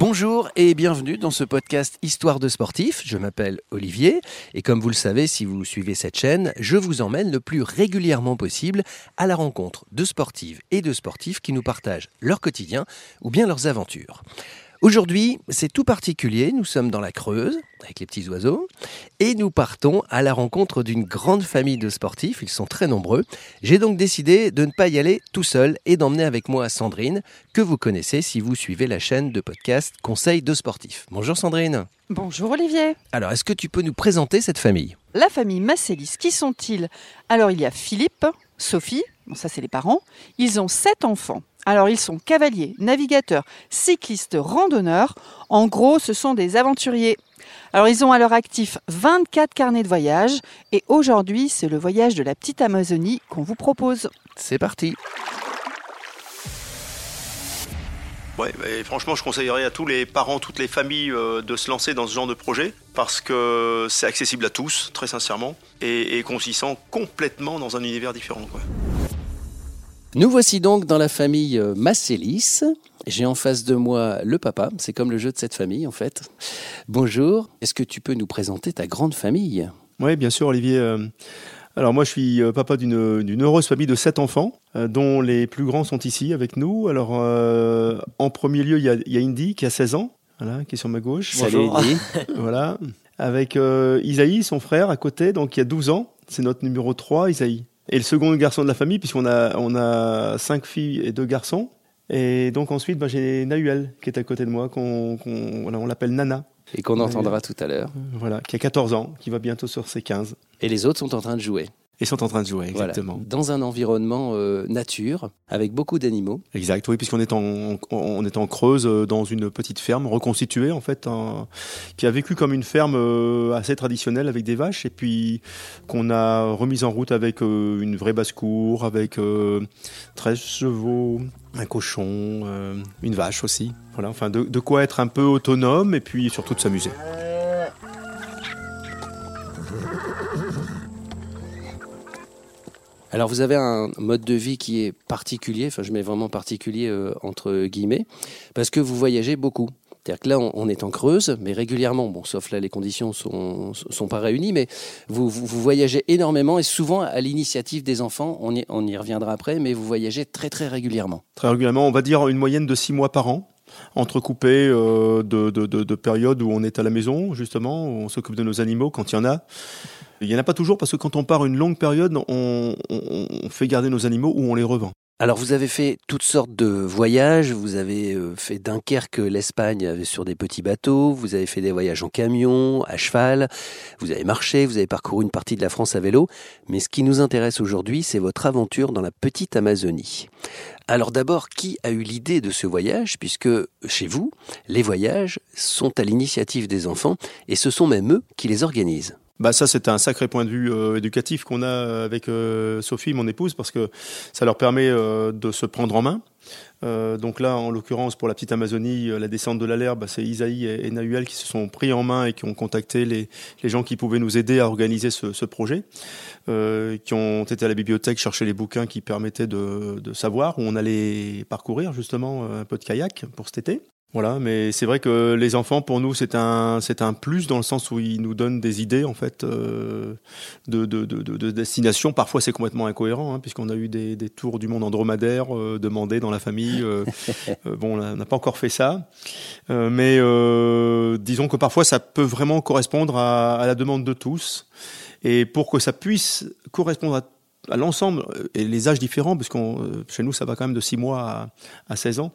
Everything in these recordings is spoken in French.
Bonjour et bienvenue dans ce podcast Histoire de sportifs. Je m'appelle Olivier et comme vous le savez si vous suivez cette chaîne, je vous emmène le plus régulièrement possible à la rencontre de sportives et de sportifs qui nous partagent leur quotidien ou bien leurs aventures. Aujourd'hui, c'est tout particulier, nous sommes dans la Creuse, avec les petits oiseaux, et nous partons à la rencontre d'une grande famille de sportifs, ils sont très nombreux. J'ai donc décidé de ne pas y aller tout seul et d'emmener avec moi Sandrine, que vous connaissez si vous suivez la chaîne de podcast Conseil de sportifs. Bonjour Sandrine. Bonjour Olivier. Alors, est-ce que tu peux nous présenter cette famille? La famille Massélis, qui sont-ils? Alors, il y a Philippe, Sophie, bon, ça c'est les parents, ils ont sept enfants. Alors ils sont cavaliers, navigateurs, cyclistes, randonneurs. En gros, ce sont des aventuriers. Alors ils ont à leur actif 24 carnets de voyage et aujourd'hui c'est le voyage de la petite Amazonie qu'on vous propose. C'est parti Ouais, mais franchement, je conseillerais à tous les parents, toutes les familles euh, de se lancer dans ce genre de projet parce que c'est accessible à tous, très sincèrement, et, et qu'on s'y sent complètement dans un univers différent. Quoi. Nous voici donc dans la famille euh, Massélis. J'ai en face de moi le papa, c'est comme le jeu de cette famille en fait. Bonjour, est-ce que tu peux nous présenter ta grande famille? Oui, bien sûr, Olivier. Euh, Alors moi, je suis euh, papa d'une d'une heureuse famille de sept enfants, euh, dont les plus grands sont ici avec nous. Alors, euh, en premier lieu, il y a, il y a Indy qui a 16 ans, voilà, qui est sur ma gauche. Salut Eddie. voilà. Avec euh, Isaïe, son frère, à côté, donc il y a 12 ans. C'est notre numéro 3, Isaïe. Et le second garçon de la famille, puisqu'on a, on a cinq filles et deux garçons. Et donc ensuite, bah, j'ai Nahuel qui est à côté de moi, qu'on, voilà, on l'appelle Nana, Et qu'on entendra tout à l'heure. voilà, qui a 14 ans, qui va bientôt sur ses 15. Et les autres sont en train de jouer. Et sont en train de jouer, Voilà. exactement. Dans un environnement euh, nature, avec beaucoup d'animaux. Exact, oui, puisqu'on est en, on est en Creuse, euh, dans une petite ferme reconstituée, en fait, un- qui a vécu comme une ferme euh, assez traditionnelle avec des vaches, et puis qu'on a remise en route avec euh, une vraie basse-cour, avec euh, 13 chevaux, un cochon, euh, une vache aussi. Voilà, enfin, de, quoi être un peu autonome, et puis surtout de s'amuser. Alors vous avez un mode de vie qui est particulier, enfin je mets vraiment particulier euh, entre guillemets, parce que vous voyagez beaucoup. C'est-à-dire que là, on, est en Creuse, mais régulièrement, bon, sauf là, les conditions sont, sont pas réunies, mais vous, voyagez énormément et souvent à l'initiative des enfants. On y, reviendra après, mais vous voyagez très très régulièrement. Très régulièrement, on va dire une moyenne de 6 mois par an, entrecoupée euh, de, de, de, de périodes où on est à la maison, justement, où on s'occupe de nos animaux quand il y en a. Il n'y en a pas toujours parce que quand on part une longue période, on fait garder nos animaux ou on les revend. Alors vous avez fait toutes sortes de voyages, vous avez euh, fait Dunkerque, l'Espagne euh, sur des petits bateaux, vous avez fait des voyages en camion, à cheval, vous avez marché, vous avez parcouru une partie de la France à vélo, mais ce qui nous intéresse aujourd'hui, c'est votre aventure dans la petite Amazonie. Alors d'abord, qui a eu l'idée de ce voyage, puisque chez vous, les voyages sont à l'initiative des enfants, et ce sont même eux qui les organisent. Bah ça c'est un sacré point de vue euh, éducatif qu'on a avec euh, Sophie, mon épouse, parce que ça leur permet euh, de se prendre en main. Euh, donc là, en l'occurrence, pour la petite Amazonie, la descente de l'Alerte, bah, c'est Isaïe et, Nahuel qui se sont pris en main et qui ont contacté les, les gens qui pouvaient nous aider à organiser ce, ce projet, qui ont été à la bibliothèque chercher les bouquins qui permettaient de, de savoir où on allait parcourir justement un peu de kayak pour cet été. Voilà, mais c'est vrai que les enfants, pour nous, c'est un, c'est un plus dans le sens où ils nous donnent des idées en fait euh, de, de, de, de, de destination. Parfois, c'est complètement incohérent, hein, puisqu'on a eu des, des tours du monde dromadaire euh, demandés dans la famille. euh, euh, bon, on n'a pas encore fait ça, Euh, mais euh, disons que parfois, ça peut vraiment correspondre à, à la demande de tous. Et pour que ça puisse correspondre à à l'ensemble euh, et les âges différents, parce euh, chez nous ça va quand même de 6 mois à, à 16 ans,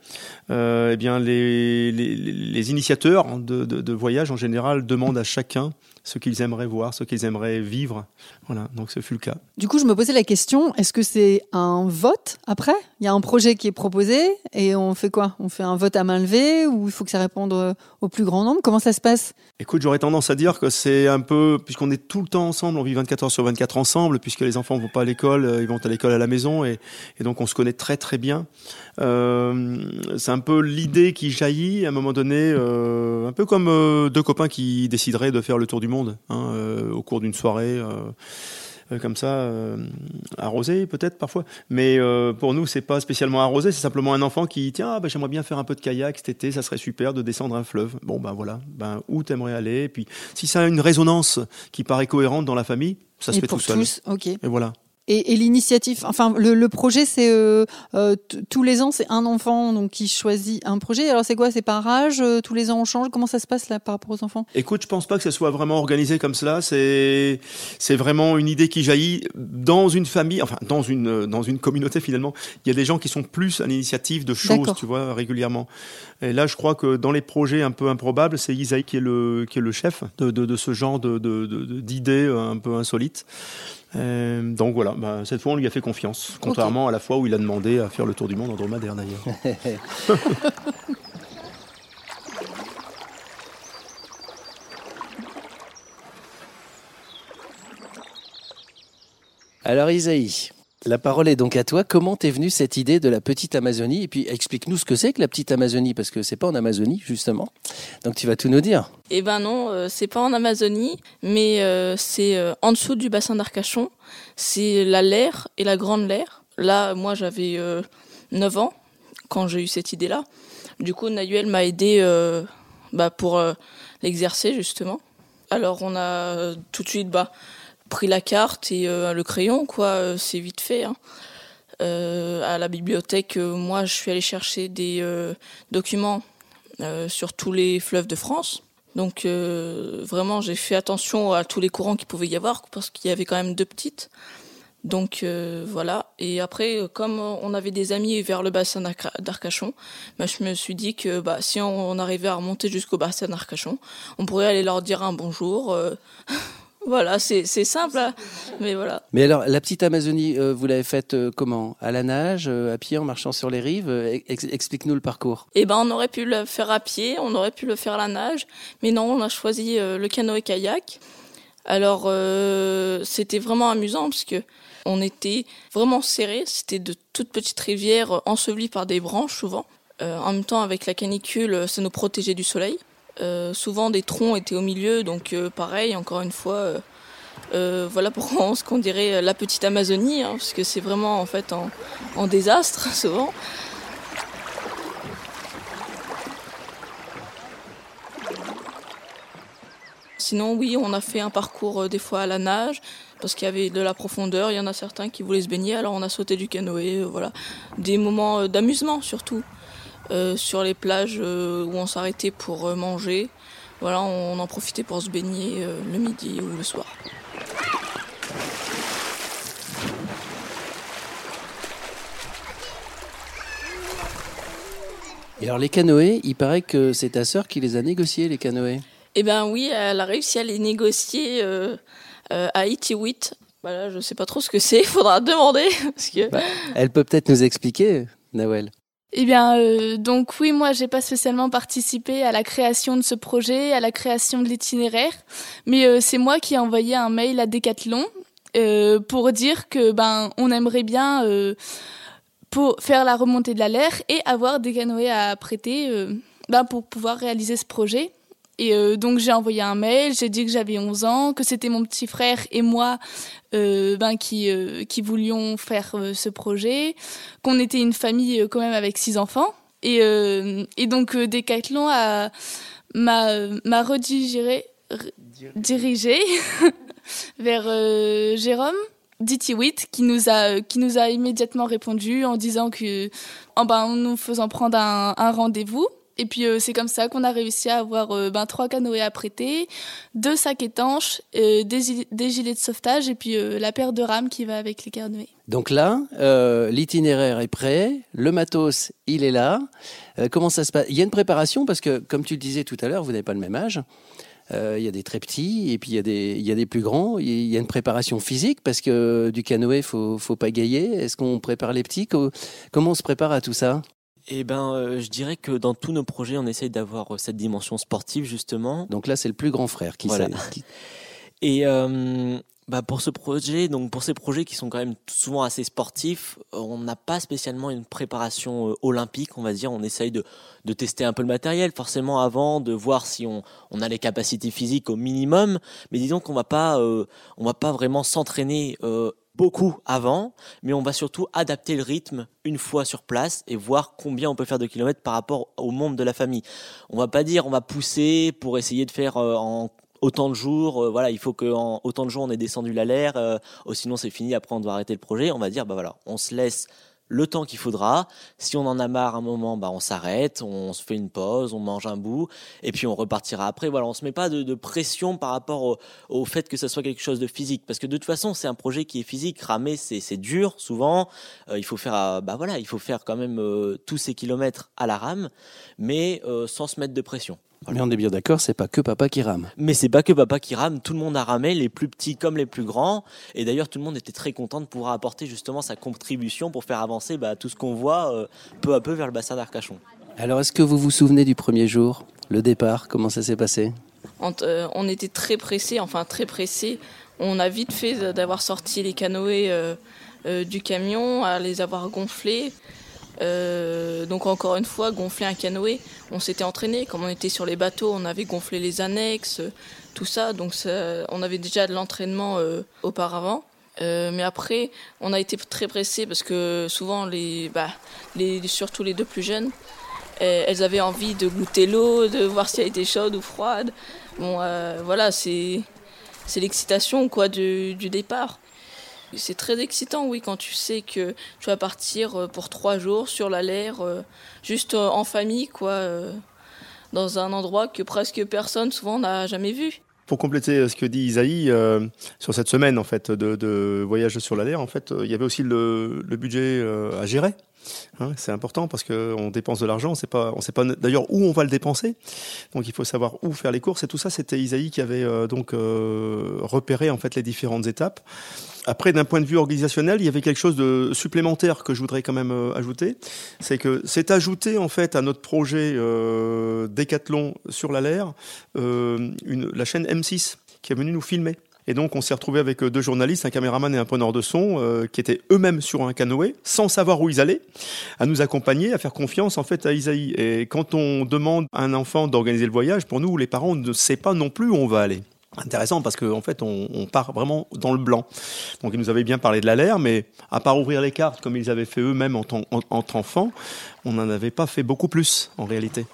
euh, eh bien les, les, les initiateurs de, de, de voyage en général demandent à chacun ce qu'ils aimeraient voir, ce qu'ils aimeraient vivre. Voilà, donc ce fut le cas. Du coup, je me posais la question, est-ce que c'est un vote après? Il y a un projet qui est proposé et on fait quoi? On fait un vote à main levée ou il faut que ça réponde euh, au plus grand nombre? Comment ça se passe? Écoute, j'aurais tendance à dire que c'est un peu, puisqu'on est tout le temps ensemble, on vit 24 heures sur 24 ensemble, puisque les enfants vont pas à l'école, euh, ils vont à l'école à la maison, et, et donc on se connaît très très bien. Euh, c'est un peu l'idée qui jaillit à un moment donné, euh, un peu comme euh, deux copains qui décideraient de faire le tour du monde hein, euh, au cours d'une soirée. euh. euh, comme ça, euh, arrosé peut-être parfois. Mais euh, pour nous, c'est pas spécialement arrosé, c'est simplement un enfant qui tiens, ah, ben, j'aimerais bien faire un peu de kayak cet été, ça serait super de descendre un fleuve. Bon ben voilà, ben où t'aimerais aller? Et puis si ça a une résonance qui paraît cohérente dans la famille, ça se Et fait pour tout seul. tous, ok. Et voilà. Et, et l'initiative, enfin le, le projet, c'est euh, euh, tous les ans, c'est un enfant donc qui choisit un projet. Alors c'est quoi? C'est par âge euh, Tous les ans on change? Comment ça se passe là par rapport aux enfants? Écoute, je pense pas que ça soit vraiment organisé comme cela. C'est c'est vraiment une idée qui jaillit dans une famille, enfin dans une euh, dans une communauté finalement. Il y a des gens qui sont plus à l'initiative de choses, tu vois, régulièrement. Et là, je crois que dans les projets un peu improbables, c'est Isaïe qui est le qui est le chef de de, de ce genre de de- de- de- d'idées euh, un peu insolites. Euh, donc voilà, bah, cette fois on lui a fait confiance, contrairement à la fois où il a demandé à faire le tour du monde en dromadaire d'ailleurs. Alors Isaïe, la parole est donc à toi. Comment t'es venue cette idée de la petite Amazonie? Et puis explique-nous ce que c'est que la petite Amazonie, parce que c'est pas en Amazonie justement. Donc tu vas tout nous dire. Eh ben non, euh, c'est pas en Amazonie, mais euh, c'est euh, en dessous du bassin d'Arcachon. C'est la Laire et la Grande Laire. Là, moi, j'avais euh, 9 ans quand j'ai eu cette idée-là. Du coup, Nayuel m'a aidé euh, bah, pour euh, l'exercer, justement. Alors, on a euh, tout de suite bah, pris la carte et euh, le crayon, quoi. euh, c'est vite fait. hein. Euh, à la bibliothèque, moi, je suis allée chercher des documents sur tous les fleuves de France. Donc vraiment, j'ai fait attention à tous les courants qu'il pouvait y avoir parce qu'il y avait quand même deux petites. Donc voilà. Et après, comme on avait des amis vers le bassin d'Arca- d'Arcachon, bah, je me suis dit que bah, si on, arrivait à remonter jusqu'au bassin d'Arcachon, on pourrait aller leur dire un bonjour. voilà, c'est simple, hein. mais voilà. Mais alors, la petite Amazonie, euh, vous l'avez faite euh, comment? À la nage, euh, à pied, en marchant sur les rives ex- Explique-nous le parcours. Eh ben, on aurait pu le faire à pied, on aurait pu le faire à la nage, mais non, on a choisi le canoë-kayak. Alors, c'était vraiment amusant parce que on était vraiment serrés. C'était de toutes petites rivières ensevelies par des branches souvent. En même temps, avec la canicule, ça nous protégeait du soleil. Euh, souvent, des troncs étaient au milieu, donc euh, pareil, encore une fois. euh, voilà pourquoi on, ce qu'on dirait la petite Amazonie, hein, parce que c'est vraiment en fait en, en désastre souvent. Sinon, oui, on a fait un parcours des fois à la nage parce qu'il y avait de la profondeur. Il y en a certains qui voulaient se baigner, alors on a sauté du canoë. voilà, des moments d'amusement surtout Euh, sur les plages euh, où on s'arrêtait pour euh, manger. Voilà, on en profitait pour se baigner le midi ou le soir. Et alors, les canoës, il paraît que c'est ta sœur qui les a négociés, les canoës. Eh ben oui, elle a réussi à les négocier à Itiwit. Voilà, je sais pas trop ce que c'est, il faudra demander parce que Bah, elle peut peut-être nous expliquer, Nawel. Eh bien, euh, donc oui, moi, j'ai pas spécialement participé à la création de ce projet, à la création de l'itinéraire, mais euh, c'est moi qui ai envoyé un mail à Decathlon euh, pour dire que ben on aimerait bien pour faire la remontée de la Laire et avoir des canoës à prêter ben, pour pouvoir réaliser ce projet. Et euh, donc j'ai envoyé un mail, j'ai dit que j'avais 11 ans, que c'était mon petit frère et moi euh, ben, qui, euh, qui voulions faire ce projet, qu'on était une famille quand même avec six enfants. Et, et donc Decathlon a- m'a m'a redirigé, re- dirigé vers Jérôme Ditiwit qui nous a qui nous a immédiatement répondu en disant que en ben en nous faisant prendre un, un rendez-vous et puis euh, c'est comme ça qu'on a réussi à avoir euh, ben, trois canoës à prêter, deux sacs étanches, euh, des, gil- des gilets de sauvetage et puis la paire de rames qui va avec les canoës. Donc là, l'itinéraire est prêt, le matos, il est là. Comment ça se passe? Il y a une préparation parce que, comme tu le disais tout à l'heure, vous n'avez pas le même âge. Il y a des très petits et puis il y a des, il plus grands. Il y a une préparation physique parce que du canoë, faut, faut pagayer. Est-ce qu'on prépare les petits? Co- Comment on se prépare à tout ça? Eh ben, euh, je dirais que dans tous nos projets, on essaye d'avoir euh, cette dimension sportive justement. Donc là, c'est le plus grand frère qui Voilà. sait. qui- Et euh, bah pour ce projet, donc pour ces projets qui sont quand même souvent assez sportifs, euh, on n'a pas spécialement une préparation olympique, on va dire. On essaye de, de tester un peu le matériel, forcément avant, de voir si on, on a les capacités physiques au minimum. Mais disons qu'on va pas, euh, on va pas vraiment s'entraîner beaucoup avant, mais on va surtout adapter le rythme une fois sur place et voir combien on peut faire de kilomètres par rapport au membre de la famille. On va pas dire on va pousser pour essayer de faire en autant de jours, euh, voilà, il faut qu'en autant de jours on ait descendu l'alerte, euh, sinon c'est fini, après on doit arrêter le projet. On va dire, bah voilà, on se laisse le temps qu'il faudra. Si on en a marre un moment, bah on s'arrête, on se fait une pause, on mange un bout, et puis on repartira après. Voilà, on se met pas de, pression par rapport au, fait que ça soit quelque chose de physique, parce que de toute façon c'est un projet qui est physique. Ramer c'est dur souvent. Euh, il faut faire, bah voilà, il faut faire quand même tous ces kilomètres à la rame, mais sans se mettre de pression. Mais on est bien d'accord, c'est pas que papa qui rame. Mais c'est pas que papa qui rame, tout le monde a ramé, les plus petits comme les plus grands. Et d'ailleurs, tout le monde était très content de pouvoir apporter justement sa contribution pour faire avancer bah, tout ce qu'on voit euh, peu à peu vers le bassin d'Arcachon. Alors, est-ce que vous vous souvenez du premier jour, le départ, comment ça s'est passé? Euh, on, était très pressés, enfin très pressés. On a vite fait d'avoir sorti les canoës euh, du camion, à les avoir gonflés. Euh, donc encore une fois, gonfler un canoë, on s'était entraîné. Comme on était sur les bateaux, on avait gonflé les annexes, tout ça. Donc on avait déjà de l'entraînement euh, auparavant. Euh, mais après, on a été très pressés parce que souvent, les, bah, surtout les deux plus jeunes, elles avaient envie de goûter l'eau, de voir si elle était chaude ou froide. Bon, voilà, c'est c'est l'excitation quoi du départ. C'est très excitant, oui, quand tu sais que tu vas partir euh, pour trois jours sur la l'air, euh, juste euh, en famille, quoi, dans un endroit que presque personne souvent n'a jamais vu. Pour compléter ce que dit Isaïe, sur cette semaine en fait de, voyage sur la l'air, en fait, il y avait aussi le, budget à gérer. Hein, c'est important parce qu'on dépense de l'argent, on sait pas, on sait pas d'ailleurs où on va le dépenser. Donc il faut savoir où faire les courses et tout ça. C'était Isaïe qui avait donc repéré en fait les différentes étapes. Après, d'un point de vue organisationnel, il y avait quelque chose de supplémentaire que je voudrais quand même euh, ajouter. C'est que c'est ajouté en fait à notre projet euh, Décathlon sur la euh, une, la chaîne M6 qui est venue nous filmer. Et donc, on s'est retrouvé avec euh, deux journalistes, un caméraman et un preneur de son, euh, qui étaient eux-mêmes sur un canoë, sans savoir où ils allaient, à nous accompagner, à faire confiance en fait à Isaïe. Et quand on demande à un enfant d'organiser le voyage, pour nous, les parents, on ne sait pas non plus où on va aller intéressant parce qu'en en fait on, part vraiment dans le blanc. Donc ils nous avaient bien parlé de la l'air, mais à part ouvrir les cartes comme ils avaient fait eux-mêmes en, tant qu'enfants, on n'en avait pas fait beaucoup plus en réalité.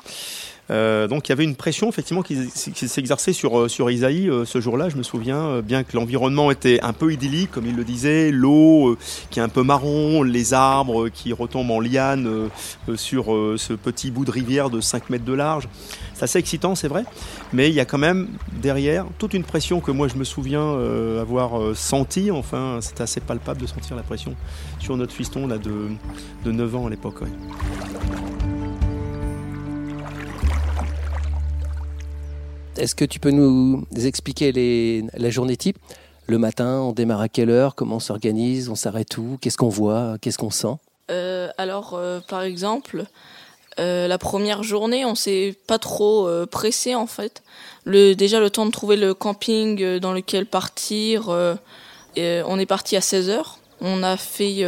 Euh, donc il y avait une pression effectivement qui, s'exerçait sur, euh, sur Isaïe euh, ce jour-là. Je me souviens bien que l'environnement était un peu idyllique, comme il le disait, l'eau qui est un peu marron, les arbres qui retombent en liane sur ce petit bout de rivière de 5 mètres de large. C'est assez excitant, c'est vrai, mais il y a quand même derrière toute une pression que moi je me souviens avoir senti. Enfin, c'était assez palpable de sentir la pression sur notre fiston là de, de 9 ans à l'époque. Est-ce que tu peux nous expliquer la journée type? Le matin, on démarre à quelle heure? Comment on s'organise? On s'arrête où? Qu'est-ce qu'on voit? Qu'est-ce qu'on sent? Euh, Alors, euh, par exemple, euh, la première journée, on s'est pas trop pressé en fait. Déjà, le temps de trouver le camping dans lequel partir. on est parti à 16 h On a fait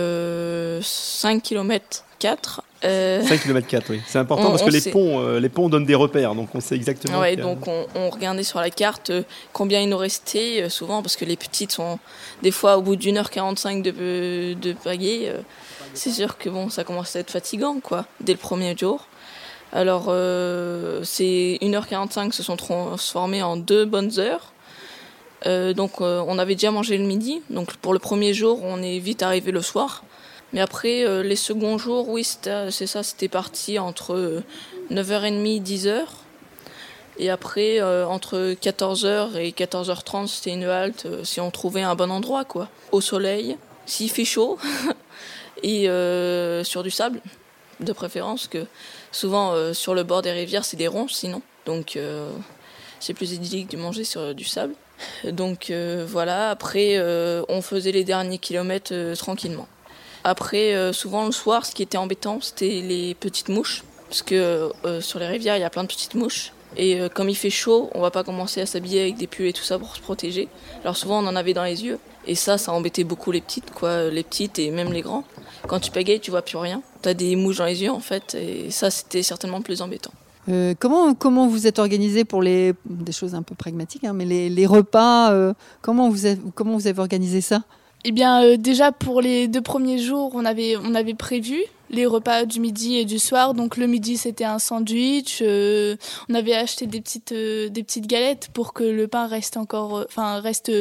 5 km 4 5 km 4, oui. C'est important parce que les ponts, euh, les ponts donnent des repères, donc on sait exactement. Ouais, donc on, regardait sur la carte euh, combien il nous restait, euh, souvent parce que les petites sont des fois au bout d'une heure 45 de, de pagaie. c'est sûr que bon, ça commence à être fatigant, quoi, dès le premier jour. Alors, ces 1h45 se sont transformés en deux bonnes heures. donc, on avait déjà mangé le midi. Donc, pour le premier jour, on est vite arrivé le soir. Mais après, euh, les seconds jours, oui, c'est ça, c'était parti entre 9h30 10h. Et après, euh, entre 14h et 14h30, c'était une halte euh, si on trouvait un bon endroit, quoi. Au soleil, s'il fait chaud, et sur du sable, de préférence, que souvent sur le bord des rivières, c'est des ronces sinon. Donc c'est plus idyllique de manger sur du sable. Donc voilà, après, on faisait les derniers kilomètres tranquillement. Après, euh, souvent le soir, ce qui était embêtant, c'était les petites mouches. Parce que euh, sur les rivières, il y a plein de petites mouches. Et euh, comme il fait chaud, on va pas commencer à s'habiller avec des pulls et tout ça pour se protéger. Alors souvent on en avait dans les yeux. Et ça, ça embêtait beaucoup les petites, quoi, les petites et même les grands. Quand tu pagayes, tu vois plus rien. Tu as des mouches dans les yeux en fait, et ça c'était certainement plus embêtant. Comment, comment vous êtes organisé pour les des choses un peu pragmatiques, hein, mais les, repas, comment, vous avez, comment vous avez organisé ça? Eh bien, euh, déjà pour les deux premiers jours, on avait, on avait prévu les repas du midi et du soir. Donc le midi, c'était un sandwich. euh, on avait acheté des petites, euh, des petites galettes pour que le pain reste encore, enfin reste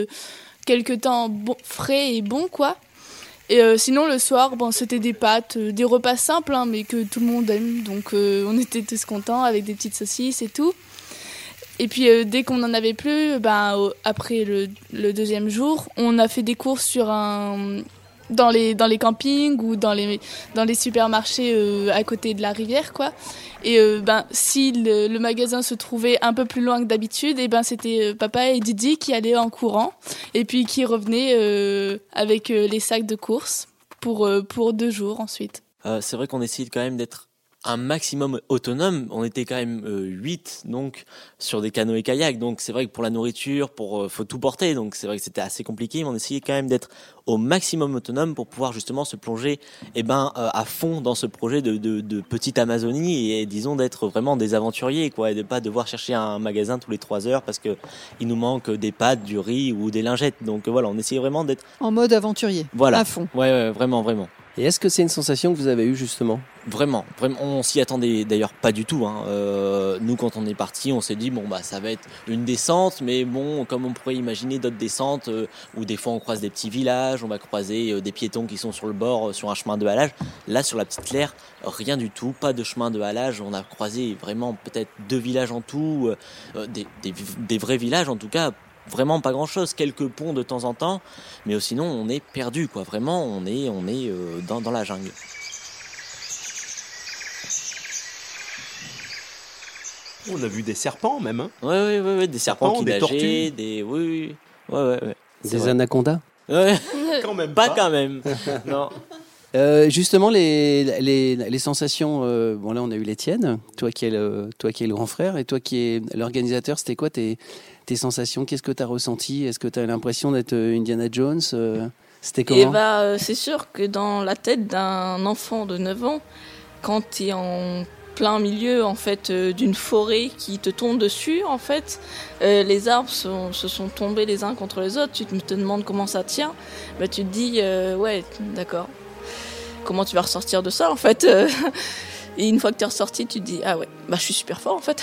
quelque temps bon, frais et bon, quoi. Et sinon le soir, bon, c'était des pâtes, des repas simples, hein, mais que tout le monde aime. Donc on était tous contents avec des petites saucisses et tout. Et puis euh, dès qu'on en avait plus, ben, après le, deuxième jour, on a fait des courses sur un dans les dans les campings ou dans les dans les supermarchés euh, à côté de la rivière quoi. Et euh, ben si le, magasin se trouvait un peu plus loin que d'habitude, et ben c'était papa et Didi qui allaient en courant et puis qui revenaient avec les sacs de courses pour pour deux jours ensuite. C'est vrai qu'on essayait quand même d'être un maximum autonome. On était quand même euh, 8 donc sur des canoës et kayaks. Donc c'est vrai que pour la nourriture, pour euh, faut tout porter. Donc c'est vrai que c'était assez compliqué, mais on essayait quand même d'être au maximum autonome pour pouvoir justement se plonger eh ben euh, à fond dans ce projet de, de, de petite Amazonie et disons d'être vraiment des aventuriers quoi et de pas devoir chercher un magasin tous les trois heures parce que il nous manque des pâtes, du riz ou des lingettes. Donc voilà, on essayait vraiment d'être En mode aventurier, voilà à fond. Ouais, ouais vraiment vraiment. Et est-ce que c'est une sensation que vous avez eue justement? Vraiment, vraiment, on s'y attendait d'ailleurs pas du tout. Hein. Euh, nous, quand on est parti, on s'est dit bon bah ça va être une descente, mais bon, comme on pourrait imaginer d'autres descentes euh, où des fois on croise des petits villages, on va croiser euh, des piétons qui sont sur le bord euh, sur un chemin de halage. Là, sur la petite claire, rien du tout, pas de chemin de halage. On a croisé vraiment peut-être deux villages en tout, des, des vrais villages en tout cas. Vraiment pas grand chose, quelques ponts de temps en temps, mais sinon on est perdu quoi. Vraiment, on est on est euh, dans, dans la jungle. On a vu des serpents même. Hein. Ouais, ouais, ouais, ouais, des serpents, Serpents, qui des nageaient, tortues. des. Oui, oui. Ouais, ouais, Des vrai. anacondas Ouais, Quand même pas quand même. non. Euh, justement, les, les, les sensations. euh, bon, là, on a eu les tiennes. Toi qui es le, toi qui es le grand frère et toi qui es l'organisateur, c'était quoi tes, tes sensations Qu'est-ce que tu as ressenti? Est-ce que tu as l'impression d'être euh, Indiana Jones euh, C'était Et comment? bah, c'est sûr que dans la tête d'un enfant de 9 ans, quand tu es en plein milieu en fait euh, d'une forêt qui te tombe dessus en fait euh, les arbres sont- se sont tombés les uns contre les autres. Tu te, te demandes comment ça tient. Bah tu te dis euh, ouais d'accord. Comment tu vas ressortir de ça en fait. Et une fois que tu es ressorti tu te dis ah ouais bah je suis super fort en fait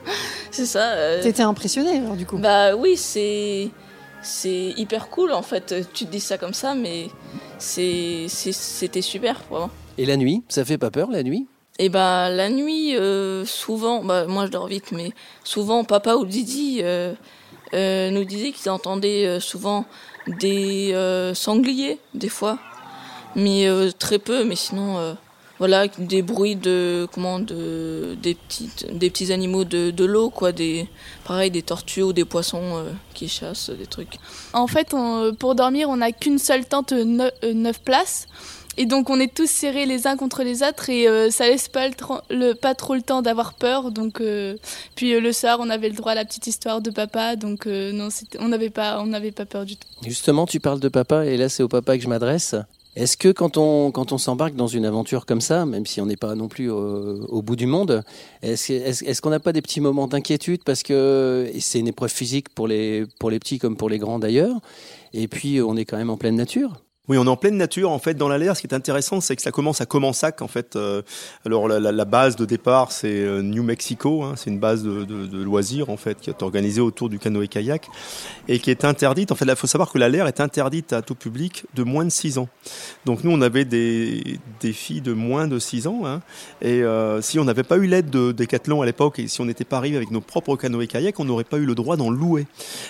c'est ça euh. T'étais impressionné alors du coup. Bah oui, c'est c'est hyper cool en fait. Tu te dis ça comme ça, mais c'est c'est- c'était super vraiment. Et la nuit Ça fait pas peur la nuit? Et bah la nuit, euh, souvent, bah moi je dors vite, mais souvent papa ou Didi euh, euh, nous disaient qu'ils entendaient euh, souvent des euh, sangliers des fois, mais euh, très peu. Mais sinon, euh, voilà, des bruits de comment de des petites des petits animaux de, de l'eau quoi, des pareil des tortues ou des poissons euh, qui chassent des trucs. En fait, on- pour dormir, on n'a qu'une seule tente, euh, neuf, euh, neuf places. Et donc, on est tous serrés les uns contre les autres et euh, ça laisse pas, le, pas trop le temps d'avoir peur. Donc, euh, puis euh, le soir, on avait le droit à la petite histoire de papa. Donc, euh, non, on n'avait pas, on n'avait pas peur du tout. Justement, tu parles de papa, et là, c'est au papa que je m'adresse. Est-ce que quand on, quand on s'embarque dans une aventure comme ça, même si on n'est pas non plus au, bout du monde, est-ce est est qu'on n'a pas des petits moments d'inquiétude parce que c'est une épreuve physique pour les, pour les petits comme pour les grands d'ailleurs, et puis on est quand même en pleine nature? Oui, on est en pleine nature en fait dans l'alerte. Ce qui est intéressant, c'est que ça commence à Comensac en fait. Euh, alors la, la- la base de départ, c'est euh, New Mexico. hein. c'est une base de, loisirs en fait qui est organisée autour du canoë-kayak et qui est interdite. En fait, il faut savoir que l'alerte est interdite à tout public de moins de 6 ans. Donc nous, on avait des, filles de moins de 6 ans. hein. et euh, si on n'avait pas eu l'aide de Decathlon à l'époque et si on n'était pas arrivé avec nos propres canoës-kayak, on n'aurait pas eu le droit d'en louer.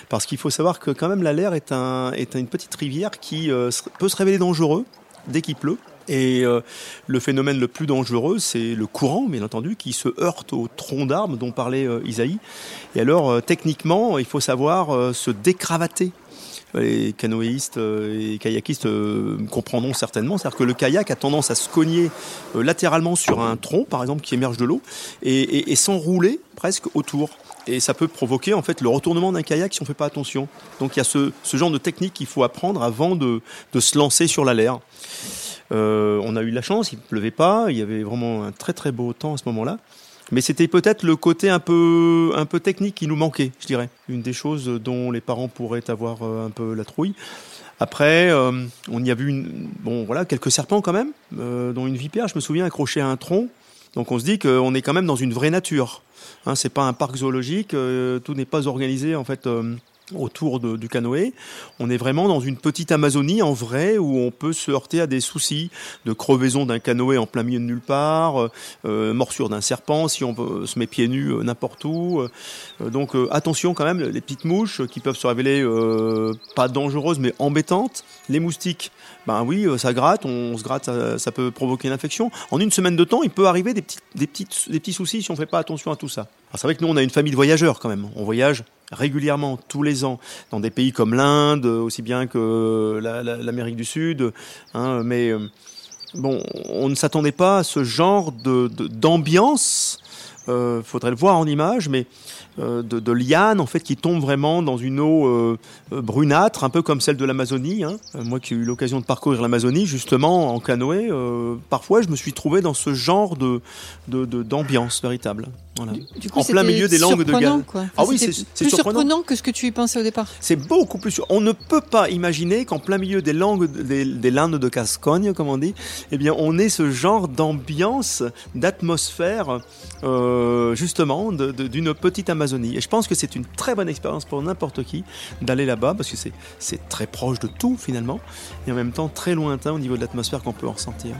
Parce qu'il faut savoir que quand même l'Aller est, est une petite rivière qui se- se révéler dangereux dès qu'il pleut. Et euh, le phénomène le plus dangereux, c'est le courant, bien entendu, qui se heurte au tronc d'arbre dont parlait euh, Isaïe. Et alors, euh, techniquement, il faut savoir se décravater. Les canoïstes euh, et kayakistes comprendront certainement. C'est-à-dire que le kayak a tendance à se cogner latéralement sur un tronc, par exemple, qui émerge de l'eau, et s'enrouler presque autour. Et ça peut provoquer en fait le retournement d'un kayak si on ne fait pas attention. Donc il y a ce, genre de technique qu'il faut apprendre avant de, se lancer sur la l'air. Euh, on a eu de la chance, il ne pleuvait pas, il y avait vraiment un très très beau temps à ce moment-là. Mais c'était peut-être le côté un peu, technique qui nous manquait, je dirais. Une des choses dont les parents pourraient avoir euh, un peu la trouille. Après, euh, on y a vu bon, voilà, quelques serpents quand même, dont une vipère, je me souviens, accrochée à un tronc. Donc on se dit qu'on est quand même dans une vraie nature. Hein, c'est pas un parc zoologique, euh, tout n'est pas organisé en fait euh, autour du canoë. On est vraiment dans une petite Amazonie en vrai où on peut se heurter à des soucis de crevaison d'un canoë en plein milieu de nulle part, euh, morsure d'un serpent si on se met pieds nus euh, n'importe où. Euh, donc euh, attention quand même, les petites mouches qui peuvent se révéler euh, pas dangereuses mais embêtantes. Les moustiques, ben oui, euh, ça gratte, on se gratte, ça, peut provoquer une infection. En une semaine de temps, il peut arriver des petits, des petites, des petits soucis si on fait pas attention à tout ça. C'est vrai que nous on a une famille de voyageurs quand même. On voyage régulièrement, tous les ans, dans des pays comme l'Inde, aussi bien que l'Amérique la, la, du Sud. Hein, mais euh, bon, on ne s'attendait pas à ce genre de d'ambiance. De, euh, faudrait le voir en image, mais euh, de, de lianes en fait qui tombent vraiment dans une eau euh, brunâtre, un peu comme celle de l'Amazonie. Hein. Moi qui ai eu l'occasion de parcourir l'Amazonie justement en canoë, parfois je me suis trouvé dans ce genre de d'ambiance véritable. Voilà. Du, coup, en plein milieu des langues de Galles. Ah oui, c'est plus surprenant. surprenant. que ce que tu y pensais au départ. C'est beaucoup plus. On ne peut pas imaginer qu'en plein milieu des langues, des, des landes de Gascogne, comme on dit, eh bien, on ait ce genre d'ambiance, d'atmosphère, euh, justement, d'une petite Amazonie. Et je pense que c'est une très bonne expérience pour n'importe qui d'aller là-bas, parce que c'est très proche de tout finalement, et en même temps très lointain au niveau de l'atmosphère qu'on peut en ressentir.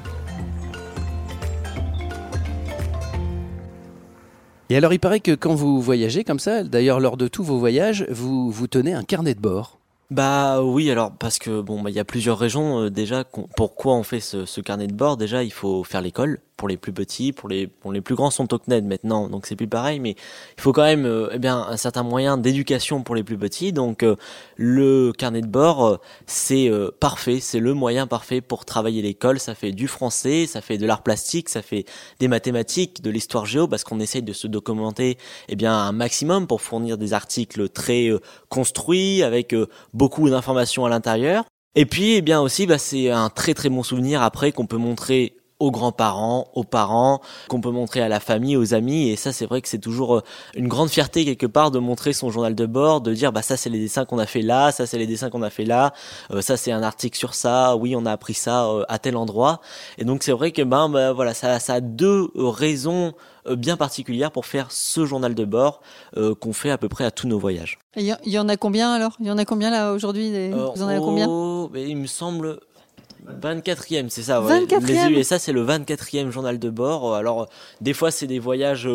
Et alors, il paraît que quand vous voyagez comme ça, d'ailleurs lors de tous vos voyages, vous, vous tenez un carnet de bord. Bah oui, alors parce que bon, bah, il y a plusieurs raisons euh, déjà. Pourquoi on fait ce, ce, carnet de bord Déjà, il faut faire l'école pour les plus petits, pour les pour les plus grands sont au CNED maintenant, donc c'est plus pareil. Mais il faut quand même euh, eh bien un certain moyen d'éducation pour les plus petits. Donc euh, le carnet de bord, euh, c'est parfait, c'est le moyen parfait pour travailler l'école. Ça fait du français, ça fait de l'art plastique, ça fait des mathématiques, de l'histoire géo, parce qu'on essaye de se documenter eh bien un maximum pour fournir des articles très construits avec beaucoup d'informations à l'intérieur. Et puis, eh bien aussi, bah, c'est un très très bon souvenir après qu'on peut montrer aux grands-parents, aux parents, qu'on peut montrer à la famille, aux amis. Et ça, c'est vrai que c'est toujours une grande fierté quelque part de montrer son journal de bord, de dire bah ça c'est les dessins qu'on a fait là, ça c'est les dessins qu'on a fait là, euh, ça c'est un article sur ça, oui on a appris ça euh, à tel endroit. Et donc c'est vrai que ben bah, voilà ça, ça a deux raisons bien particulières pour faire ce journal de bord euh, qu'on fait à peu près à tous nos voyages. Il y, y, en a combien alors? Il y en a combien là aujourd'hui Vous en avez oh, combien Il me semble 24e, c'est ça. Ouais. 24e. Les USA, c'est le 24e journal de bord. Alors, des fois, c'est des voyages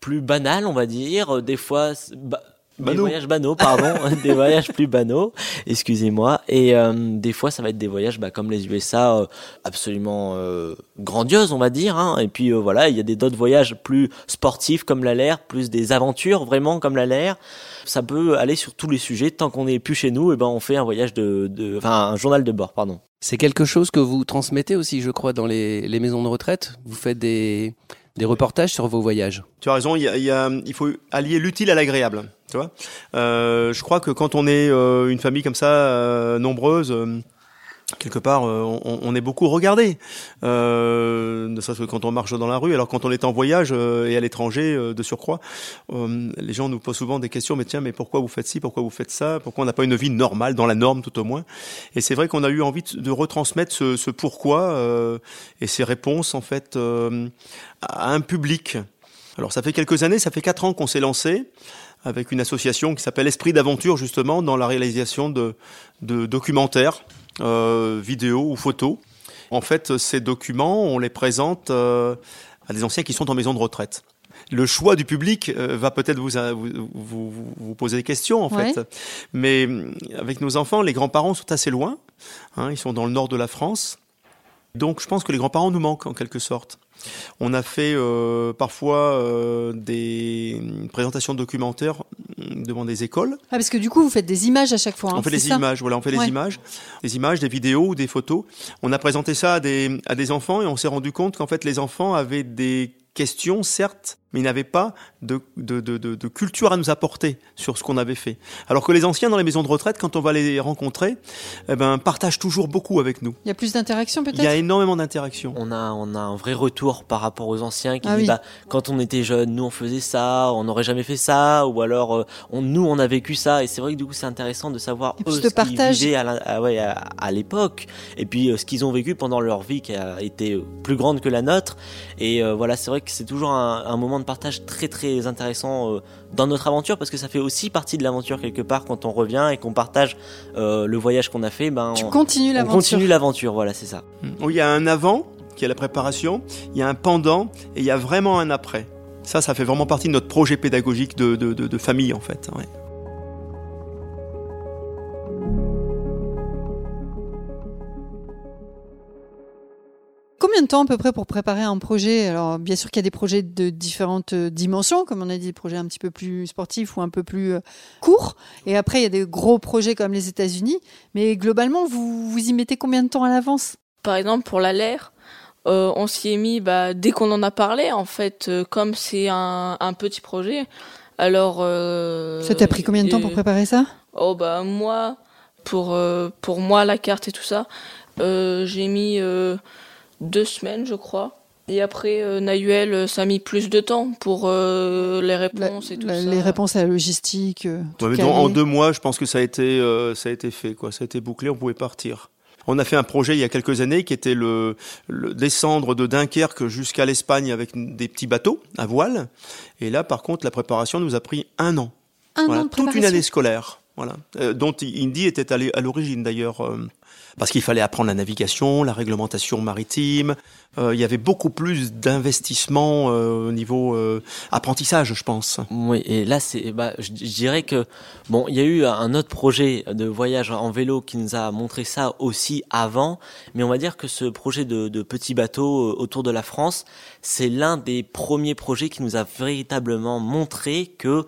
plus banals, on va dire. Des fois, bah, des voyages banaux, pardon, des voyages plus banaux, excusez-moi. Et euh, des fois, ça va être des voyages bah, comme les USA, euh, absolument euh, grandioses, on va dire. Hein. Et puis voilà, il y a des d'autres voyages plus sportifs comme la l'air, plus des aventures vraiment comme la l'air. Ça peut aller sur tous les sujets. Tant qu'on n'est plus chez nous, et ben on fait un voyage de, de, enfin un journal de bord, pardon. C'est quelque chose que vous transmettez aussi, je crois, dans les, les maisons de retraite? Vous faites des des reportages sur vos voyages. Tu as raison, il, faut allier l'utile à l'agréable. Tu vois euh, je crois que quand on est euh, une famille comme ça, euh, nombreuse, quelque part, on, on, est beaucoup regardé. Euh, ne serait-ce que quand on marche dans la rue. Alors quand on est en voyage et à l'étranger, de surcroît, les gens nous posent souvent des questions. Mais tiens, mais pourquoi vous faites ci Pourquoi vous faites ça Pourquoi on n'a pas une vie normale, dans la norme tout au moins Et c'est vrai qu'on a eu envie de retransmettre ce, pourquoi et ces réponses en fait à un public. Alors ça fait quelques années, ça fait quatre ans qu'on s'est lancé avec une association qui s'appelle Esprit d'aventure justement dans la réalisation de, de documentaires, euh, vidéos ou photos. En fait, ces documents, on les présente euh, à des anciens qui sont en maison de retraite. Le choix du public euh, va peut-être vous, vous, poser des questions en ouais. fait, mais avec nos enfants, les grands-parents sont assez loin. Hein, ils sont dans le nord de la France, donc je pense que les grands-parents nous manquent en quelque sorte. On a fait euh, parfois euh, des présentations documentaires devant des écoles. Ah, parce que du coup, vous faites des images à chaque fois. Hein, on fait des images, voilà, on fait ouais. des images, des images, des vidéos ou des photos. On a présenté ça à des, à des enfants et on s'est rendu compte qu'en fait, les enfants avaient des questions, certes, mais ils n'avaient pas de, de, de, de, culture à nous apporter sur ce qu'on avait fait. Alors que les anciens dans les maisons de retraite, quand on va les rencontrer, eh ben, partagent toujours beaucoup avec nous. Il y a plus d'interaction peut-être? Il y a énormément d'interaction. On a, on a un vrai retour par rapport aux anciens qui ah disent bah, quand on était jeune, nous on faisait ça, on n'aurait jamais fait ça, ou alors euh, on, nous on a vécu ça. Et c'est vrai que du coup c'est intéressant de savoir eux, ce qu'ils vivaient à, à, ouais, à, l'époque, et puis euh, ce qu'ils ont vécu pendant leur vie qui a été plus grande que la nôtre. Et euh, voilà, c'est vrai que c'est toujours un, un moment de partage très très intéressant euh, dans notre aventure parce que ça fait aussi partie de l'aventure quelque part quand on revient et qu'on partage euh, le voyage qu'on a fait. Ben, tu on, continues l'aventure. continue l'aventure, voilà, c'est ça. Il y a un avant qui est la préparation, il y a un pendant et il y a vraiment un après. Ça, ça fait vraiment partie de notre projet pédagogique de, de, de, de famille en fait. Ouais. Combien de temps à peu près pour préparer un projet? Alors bien sûr qu'il y a des projets de différentes euh, dimensions, comme on a dit, des projets un petit peu plus sportifs ou un peu plus euh, courts. Et après, il y a des gros projets comme les États-Unis. Mais globalement, vous, vous y mettez combien de temps à l'avance? Par exemple, pour la euh, on s'y est mis bah, dès qu'on en a parlé, en fait, comme c'est un, un, petit projet. Alors. ça t'a pris combien de temps pour préparer ça? Oh bah moi, pour pour moi la carte et tout ça, j'ai mis deux semaines, je crois. Et après, euh, Nayuel, euh, ça a mis plus de temps pour euh, les réponses et tout ça. Les réponses à la logistique. en deux mois, je pense que ça a été, ça a été fait, quoi. Ça a été bouclé, on pouvait partir. On a fait un projet il y a quelques années qui était le, descendre de Dunkerque jusqu'à l'Espagne avec des petits bateaux à voile. Et là, par contre, la préparation nous a pris un an. Un an de toute une année scolaire. Voilà, dont Indy était à l'origine d'ailleurs parce qu'il fallait apprendre la navigation, la réglementation maritime. Euh, il y avait beaucoup plus d'investissement euh, au niveau euh, apprentissage, je pense. Oui, et là, c'est, bah, je, dirais que bon, il y a eu un autre projet de voyage en vélo qui nous a montré ça aussi avant, mais on va dire que ce projet de, de petit bateau autour de la France, c'est l'un des premiers projets qui nous a véritablement montré que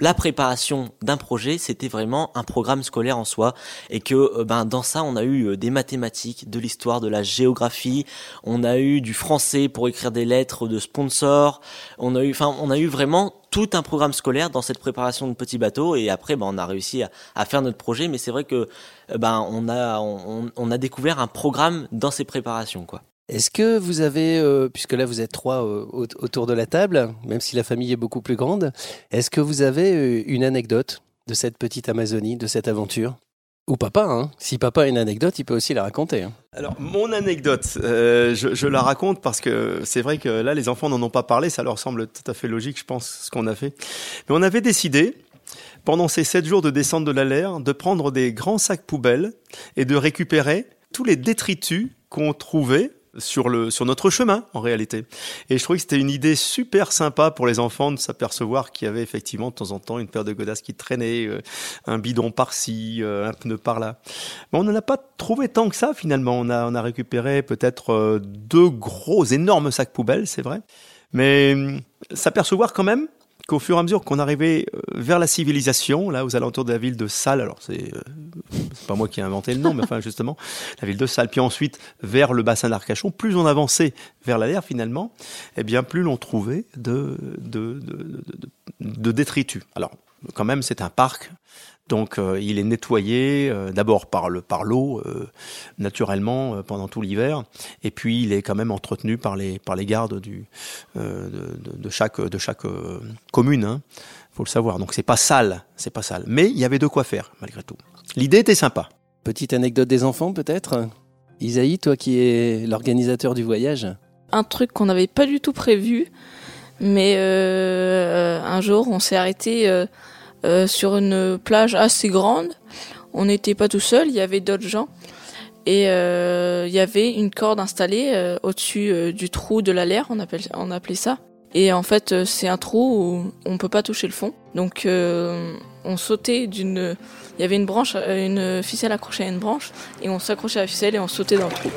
la préparation d'un projet, c'était vraiment un programme scolaire en soi, et que ben dans ça, on a eu euh, des mathématiques, de l'histoire, de la géographie, on a eu du français pour écrire des lettres de sponsors, on a eu, enfin, on a eu vraiment tout un programme scolaire dans cette préparation de petits bateaux. Et après ben, on a réussi à, faire notre projet. Mais c'est vrai que euh, ben on a on, a découvert un programme dans ces préparations quoi. Est-ce que vous avez, euh, puisque là vous êtes trois autour de la table, même si la famille est beaucoup plus grande, est-ce que vous avez une anecdote de cette petite Amazonie, de cette aventure? Ou papa, hein. si papa a une anecdote, il peut aussi la raconter. Hein. Alors, mon anecdote, euh, je, la raconte parce que c'est vrai que là, les enfants n'en ont pas parlé, ça leur semble tout à fait logique, je pense, ce qu'on a fait. Mais on avait décidé, pendant ces sept jours de descente de la de prendre des grands sacs poubelles et de récupérer tous les détritus qu'on trouvait sur le sur notre chemin en réalité. Et je trouvais que c'était une idée super sympa pour les enfants de s'apercevoir qu'il y avait effectivement de temps en temps une paire de godasses qui traînait, euh, un bidon par-ci, euh, un pneu par-là. Mais on n'en a pas trouvé tant que ça finalement. On a on a récupéré peut-être euh, deux gros énormes sacs poubelles, c'est vrai. Mais hum, s'apercevoir quand même qu'au fur et à mesure qu'on arrivait euh, vers la civilisation, là aux alentours de la ville de Salles, alors c'est euh, pas moi qui ai inventé le nom, mais enfin justement la ville de Salles, puis ensuite vers le bassin d'Arcachon, plus on avançait vers la l'air finalement, eh bien plus l'on trouvait de de, de, de, de détritus. Alors quand même c'est un parc donc euh, il est nettoyé euh, d'abord par le par l'eau euh, naturellement pendant tout l'hiver et puis il est quand même entretenu par les par les gardes du de, de, chaque de chaque commune hein, faut le savoir. Donc c'est pas sale, c'est pas sale, mais il y avait de quoi faire malgré tout. L'idée était sympa. Petite anecdote des enfants peut-être. Isaïe, toi qui es l'organisateur du voyage. Un truc qu'on n'avait pas du tout prévu, mais un jour on s'est arrêté euh, sur une plage assez grande. On n'était pas tout seul, il y avait d'autres gens. Et euh, il y avait une corde installée euh, au-dessus du trou de la on, appelle, on appelait ça. Et en fait, c'est un trou où on peut pas toucher le fond. Donc, on sautait d'une. Il y avait une branche, une ficelle accrochée à une branche, et on s'accrochait à la ficelle et on sautait dans le trou.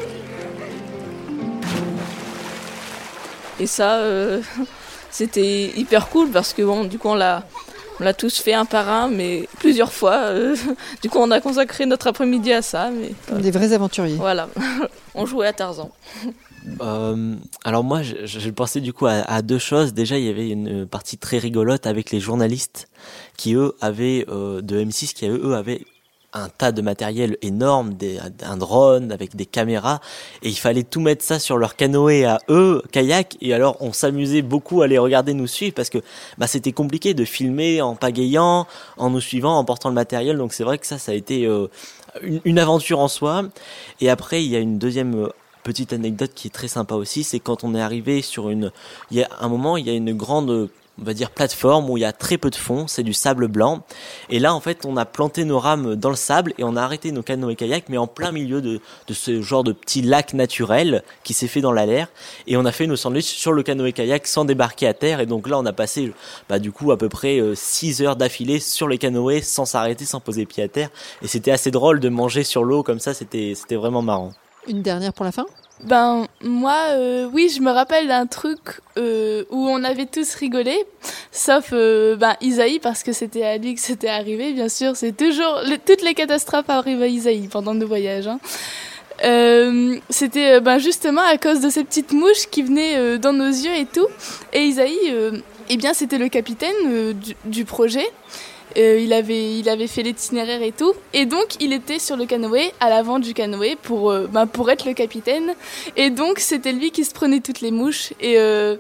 Et ça, c'était hyper cool parce que bon, du coup, on l'a, on l'a tous fait un par un, mais plusieurs fois. Euh, du coup, on a consacré notre après-midi à ça. Mais, Des vrais aventuriers. Voilà, on jouait à Tarzan. Euh, alors moi, je, je pensais du coup à, à, deux choses. Déjà, il y avait une partie très rigolote avec les journalistes qui eux avaient euh, de M6 qui eux avaient un tas de matériel énorme, des, un drone avec des caméras, et il fallait tout mettre ça sur leur canoë à eux, kayak, et alors on s'amusait beaucoup à les regarder nous suivre parce que bah, c'était compliqué de filmer en pagayant, en nous suivant, en portant le matériel, donc c'est vrai que ça, ça a été euh, une, une, aventure en soi. Et après, il y a une deuxième euh, petite anecdote qui est très sympa aussi, c'est quand on est arrivé sur une, il y a un moment, il y a une grande on va dire plateforme où il y a très peu de fond, c'est du sable blanc. Et là, en fait, on a planté nos rames dans le sable et on a arrêté nos canoës kayaks, mais en plein milieu de, de ce genre de petit lac naturel qui s'est fait dans la l'air. Et on a fait nos sandwichs sur le canoë kayak sans débarquer à terre. Et donc là, on a passé, bah, du coup, à peu près 6 euh, heures d'affilée sur les canoës sans s'arrêter, sans poser pied à terre. Et c'était assez drôle de manger sur l'eau comme ça, c'était vraiment marrant. Une dernière pour la fin? Ben moi, euh, oui, je me rappelle d'un truc euh, où on avait tous rigolé, sauf euh, ben Isaïe parce que c'était à lui que c'était arrivé. Bien sûr, c'est toujours toutes les catastrophes arrivent à Isaïe pendant nos voyages. Hein. Euh, c'était ben justement à cause de ces petites mouches qui venaient dans nos yeux et tout. Et Isaïe, eh bien, c'était le capitaine du, du projet. Euh, il, avait, il avait fait l'itinéraire et tout. Et donc, il était sur le canoë, à l'avant du canoë, pour, euh, bah, pour être le capitaine. Et donc, c'était lui qui se prenait toutes les mouches. Et, euh,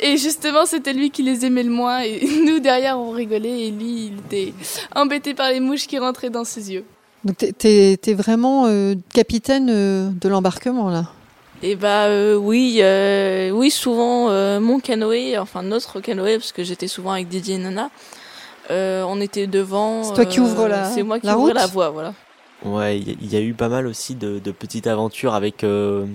et justement, c'était lui qui les aimait le moins. Et nous, derrière, on rigolait. Et lui, il était embêté par les mouches qui rentraient dans ses yeux. Donc, t'es es, vraiment capitaine de l'embarquement, là? Et eh bah oui, euh, oui souvent mon canoë, enfin notre canoë parce que j'étais souvent avec Didier et Nana, euh, on était devant. C'est toi qui ouvre la. C'est moi qui la ouvre la voie, voilà. Ouais, il y, a eu pas mal aussi de, de petites aventures avec euh,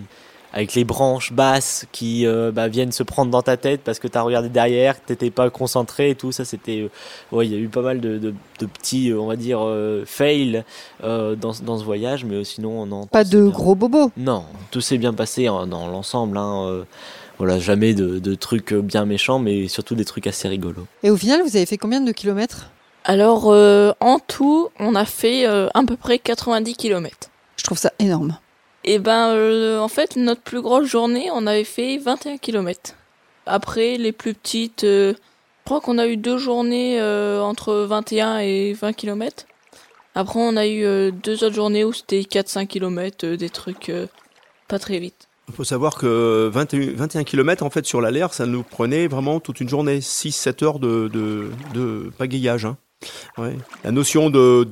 avec les branches basses qui euh, bah, viennent se prendre dans ta tête parce que t'as regardé derrière, que t'étais pas concentré et tout. Ça, c'était ouais, il y a eu pas mal de, de, de petits, on va dire, fails dans, dans ce voyage, mais sinon, non. Pas de gros bobos. Non, tout s'est bien passé hein, dans l'ensemble. Hein, voilà, jamais de, de, trucs bien méchants, mais surtout des trucs assez rigolos. Et au final, vous avez fait combien de kilomètres? Alors, euh, en tout, on a fait euh, à peu près 90 kilomètres. Je trouve ça énorme. Et eh ben, euh, en fait, notre plus grosse journée, on avait fait 21 kilomètres. Après, les plus petites, je crois qu'on a eu deux journées entre 21 et 20 kilomètres. Après, on a eu deux autres journées où c'était 4-5 kilomètres, des trucs pas très vite. Il faut savoir que 21, 21 km en fait sur l'alerte, ça nous prenait vraiment toute une journée, 6-7 heures de, de, de pagayage. Hein. Ouais. La notion de,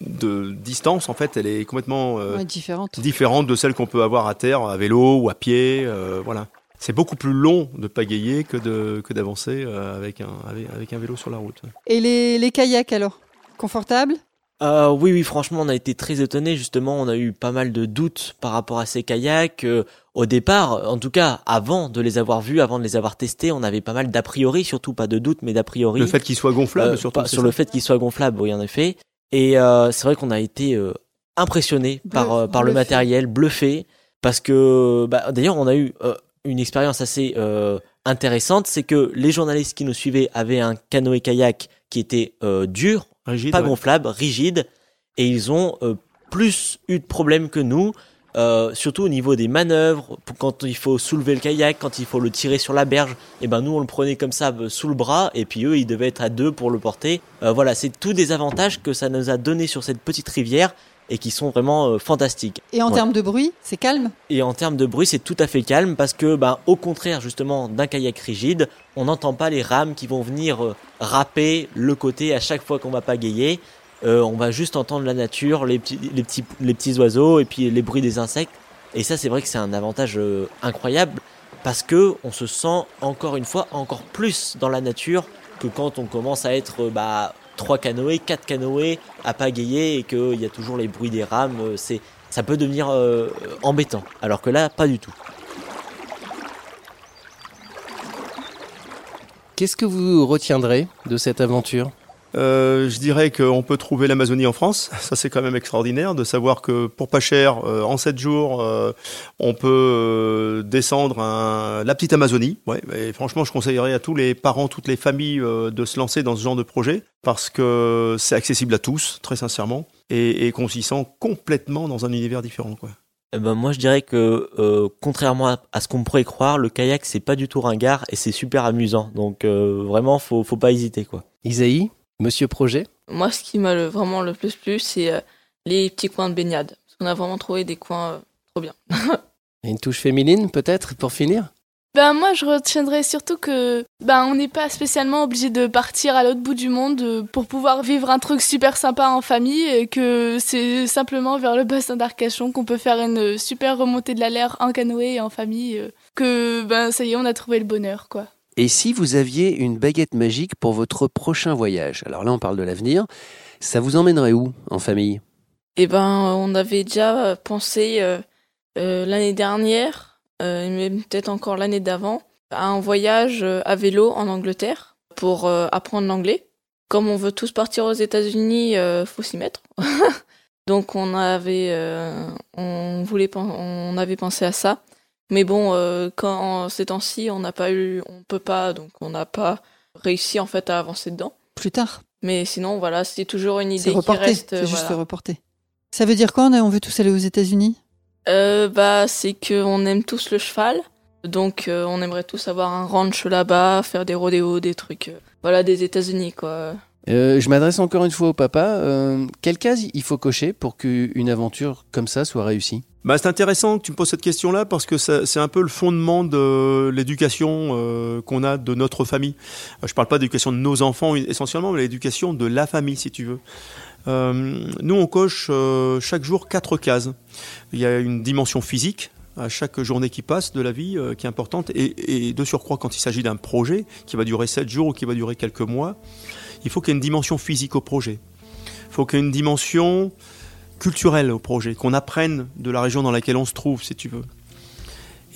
de distance, en fait, elle est complètement euh, ouais, différente. différente de celle qu'on peut avoir à terre, à vélo ou à pied. Euh, voilà. C'est beaucoup plus long de pagayer que de que d'avancer euh, avec un avec, avec, un vélo sur la route. Et les, les kayaks alors, confortables? Euh, oui, oui, franchement, on a été très étonnés. Justement, on a eu pas mal de doutes par rapport à ces kayaks. Euh, au départ, en tout cas, avant de les avoir vus, avant de les avoir testés, on avait pas mal d'a priori, surtout pas de doutes, mais d'a priori. Le fait qu'ils soient gonflables, euh, surtout. sur le fait qu'ils soient gonflables, oui, en effet. Et euh, c'est vrai qu'on a été impressionné par par le matériel, bluffé, parce que bah, d'ailleurs, on a eu une expérience assez intéressante, c'est que les journalistes qui nous suivaient avaient un canoë kayak qui était dur rigide, pas gonflable, rigide, et ils ont euh, plus eu de problèmes que nous, euh, surtout au niveau des manœuvres, quand il faut soulever le kayak, quand il faut le tirer sur la berge, et ben nous on le prenait comme ça euh, sous le bras, et puis eux ils devaient être à deux pour le porter. Euh, voilà, c'est tous des avantages que ça nous a donné sur cette petite rivière et qui sont vraiment euh, fantastiques. Et en ouais. termes de bruit, c'est calme? Et en termes de bruit, c'est tout à fait calme parce que, ben, au contraire justement d'un kayak rigide, on n'entend pas les rames qui vont venir euh, râper le côté à chaque fois qu'on va pagayer. Euh, on va juste entendre la nature, les petits, les petits, les petits oiseaux et puis les bruits des insectes. Et ça, c'est vrai que c'est un avantage euh, incroyable parce que on se sent encore une fois encore plus dans la nature que quand on commence à être bah, trois canoës, quatre canoës à pagayer et qu'il y a toujours les bruits des rames, euh, ça peut devenir euh, embêtant. Alors que là, pas du tout. Qu'est-ce que vous retiendrez de cette aventure? Euh, je dirais qu'on peut trouver l'Amazonie en France. Ça, c'est quand même extraordinaire de savoir que pour pas cher, euh, en 7 jours, euh, on peut descendre un, la petite Amazonie. Ouais, et franchement, je conseillerais à tous les parents, toutes les familles euh, de se lancer dans ce genre de projet parce que c'est accessible à tous, très sincèrement, et, et qu'on s'y sent complètement dans un univers différent. Quoi. eh ben moi je dirais que euh, contrairement à, ce qu'on pourrait croire, le kayak c'est pas du tout ringard et c'est super amusant. Donc euh, vraiment faut faut pas hésiter quoi. Isaïe, Monsieur Projet. Moi ce qui m'a vraiment le plus plu c'est euh, les petits coins de baignade. Parce qu'on a vraiment trouvé des coins trop bien. une touche féminine peut-être pour finir? Ben moi je retiendrai surtout que ben on n'est pas spécialement obligé de partir à l'autre bout du monde euh, pour pouvoir vivre un truc super sympa en famille et que c'est simplement vers le bassin d'Arcachon qu'on peut faire une super remontée de la l'air en canoë et en famille euh, que ben ça y est on a trouvé le bonheur quoi. Et si vous aviez une baguette magique pour votre prochain voyage? Alors là on parle de l'avenir, ça vous emmènerait où en famille? Eh ben on avait déjà pensé euh, l'année dernière euh, mais peut-être encore l'année d'avant, à un voyage euh, à vélo en Angleterre pour euh, apprendre l'anglais. Comme on veut tous partir aux États-Unis, faut s'y mettre. Donc on avait, on voulait, on avait pensé à ça. Mais bon, quand ces temps-ci, on n'a pas eu, on peut pas, donc on n'a pas réussi en fait à avancer dedans. Plus tard. Mais sinon, voilà, c'est toujours une idée qui reste. C'est juste reporté. Ça veut dire quoi On veut tous aller aux États-Unis? Euh, Bah, c'est qu'on aime tous le cheval. Donc, euh, on aimerait tous avoir un ranch là-bas, faire des rodéos, des trucs. Euh, voilà, des États-Unis, quoi. Euh, je m'adresse encore une fois au papa. quelle case il faut cocher pour qu'une aventure comme ça soit réussie? Bah, c'est intéressant que tu me poses cette question-là parce que c'est un peu le fondement de l'éducation qu'on a de notre famille. Je parle pas d'éducation de nos enfants essentiellement, mais l'éducation de la famille, si tu veux. Euh, nous, on coche euh, chaque jour quatre cases. Il y a une dimension physique à chaque journée qui passe de la vie euh, qui est importante et, de surcroît quand il s'agit d'un projet qui va durer sept jours ou qui va durer quelques mois, il faut qu'il y ait une dimension physique au projet. Il faut qu'il y ait une dimension culturelle au projet, qu'on apprenne de la région dans laquelle on se trouve, si tu veux.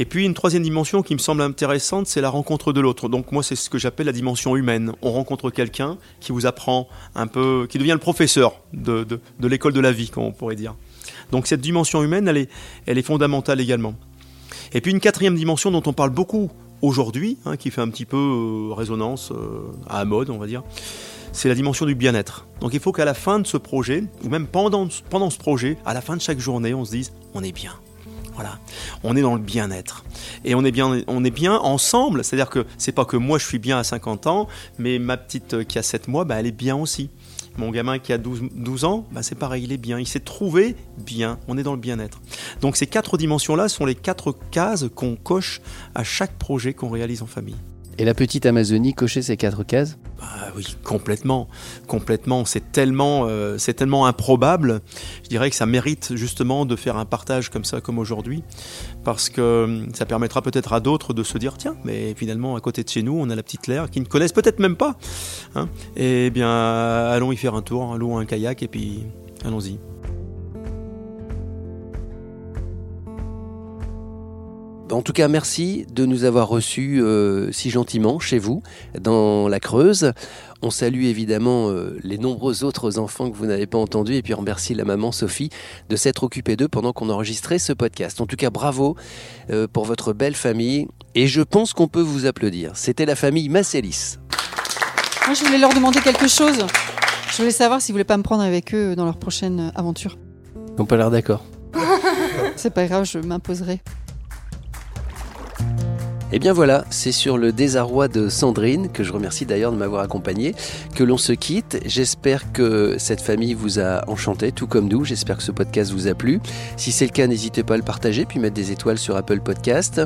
Et puis une troisième dimension qui me semble intéressante, c'est la rencontre de l'autre. Donc moi, c'est ce que j'appelle la dimension humaine. On rencontre quelqu'un qui vous apprend un peu, qui devient le professeur de, de, l'école de la vie, comme on pourrait dire. Donc cette dimension humaine, elle est, elle est fondamentale également. Et puis une quatrième dimension dont on parle beaucoup aujourd'hui, hein, qui fait un petit peu euh, résonance euh, à la mode, on va dire, c'est la dimension du bien-être. Donc il faut qu'à la fin de ce projet, ou même pendant, pendant ce projet, à la fin de chaque journée, on se dise, on est bien voilà, on est dans le bien-être et on est bien, on est bien ensemble. C'est-à-dire que c'est pas que moi je suis bien à 50 ans, mais ma petite euh, qui a 7 mois, bah, elle est bien aussi. Mon gamin qui a 12, ans, bah, c'est pareil, il est bien. Il s'est trouvé bien. On est dans le bien-être. Donc ces quatre dimensions-là sont les quatre cases qu'on coche à chaque projet qu'on réalise en famille. Et la petite Amazonie cocher ces quatre cases bah oui, complètement, complètement. C'est tellement, euh, c'est tellement improbable. Je dirais que ça mérite justement de faire un partage comme ça, comme aujourd'hui, parce que hum, ça permettra peut-être à d'autres de se dire tiens, mais finalement à côté de chez nous, on a la petite Lair qui ne connaissent peut-être même pas. Hein et eh bien, allons y faire un tour, allons un kayak et puis allons-y. En tout cas, merci de nous avoir reçus euh, si gentiment chez vous, dans la Creuse. On salue évidemment euh, les nombreux autres enfants que vous n'avez pas entendus et puis on remercie la maman Sophie de s'être occupée d'eux pendant qu'on enregistrait ce podcast. En tout cas, bravo euh, pour votre belle famille et je pense qu'on peut vous applaudir. C'était la famille Massélis. Moi, je voulais leur demander quelque chose. Je voulais savoir s'ils voulaient pas me prendre avec eux dans leur prochaine aventure. On peut l'air d'accord. C'est pas grave, je m'imposerai. Et eh bien voilà, c'est sur le désarroi de Sandrine, que je remercie d'ailleurs de m'avoir accompagné, que l'on se quitte. J'espère que cette famille vous a enchanté, tout comme nous. J'espère que ce podcast vous a plu. Si c'est le cas, n'hésitez pas à le partager, puis mettre des étoiles sur Apple Podcast.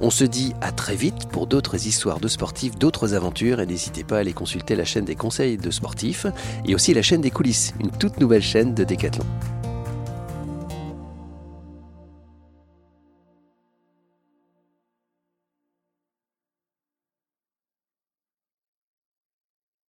On se dit à très vite pour d'autres histoires de sportifs, d'autres aventures, et n'hésitez pas à aller consulter la chaîne des conseils de sportifs, et aussi la chaîne des coulisses, une toute nouvelle chaîne de Décathlon.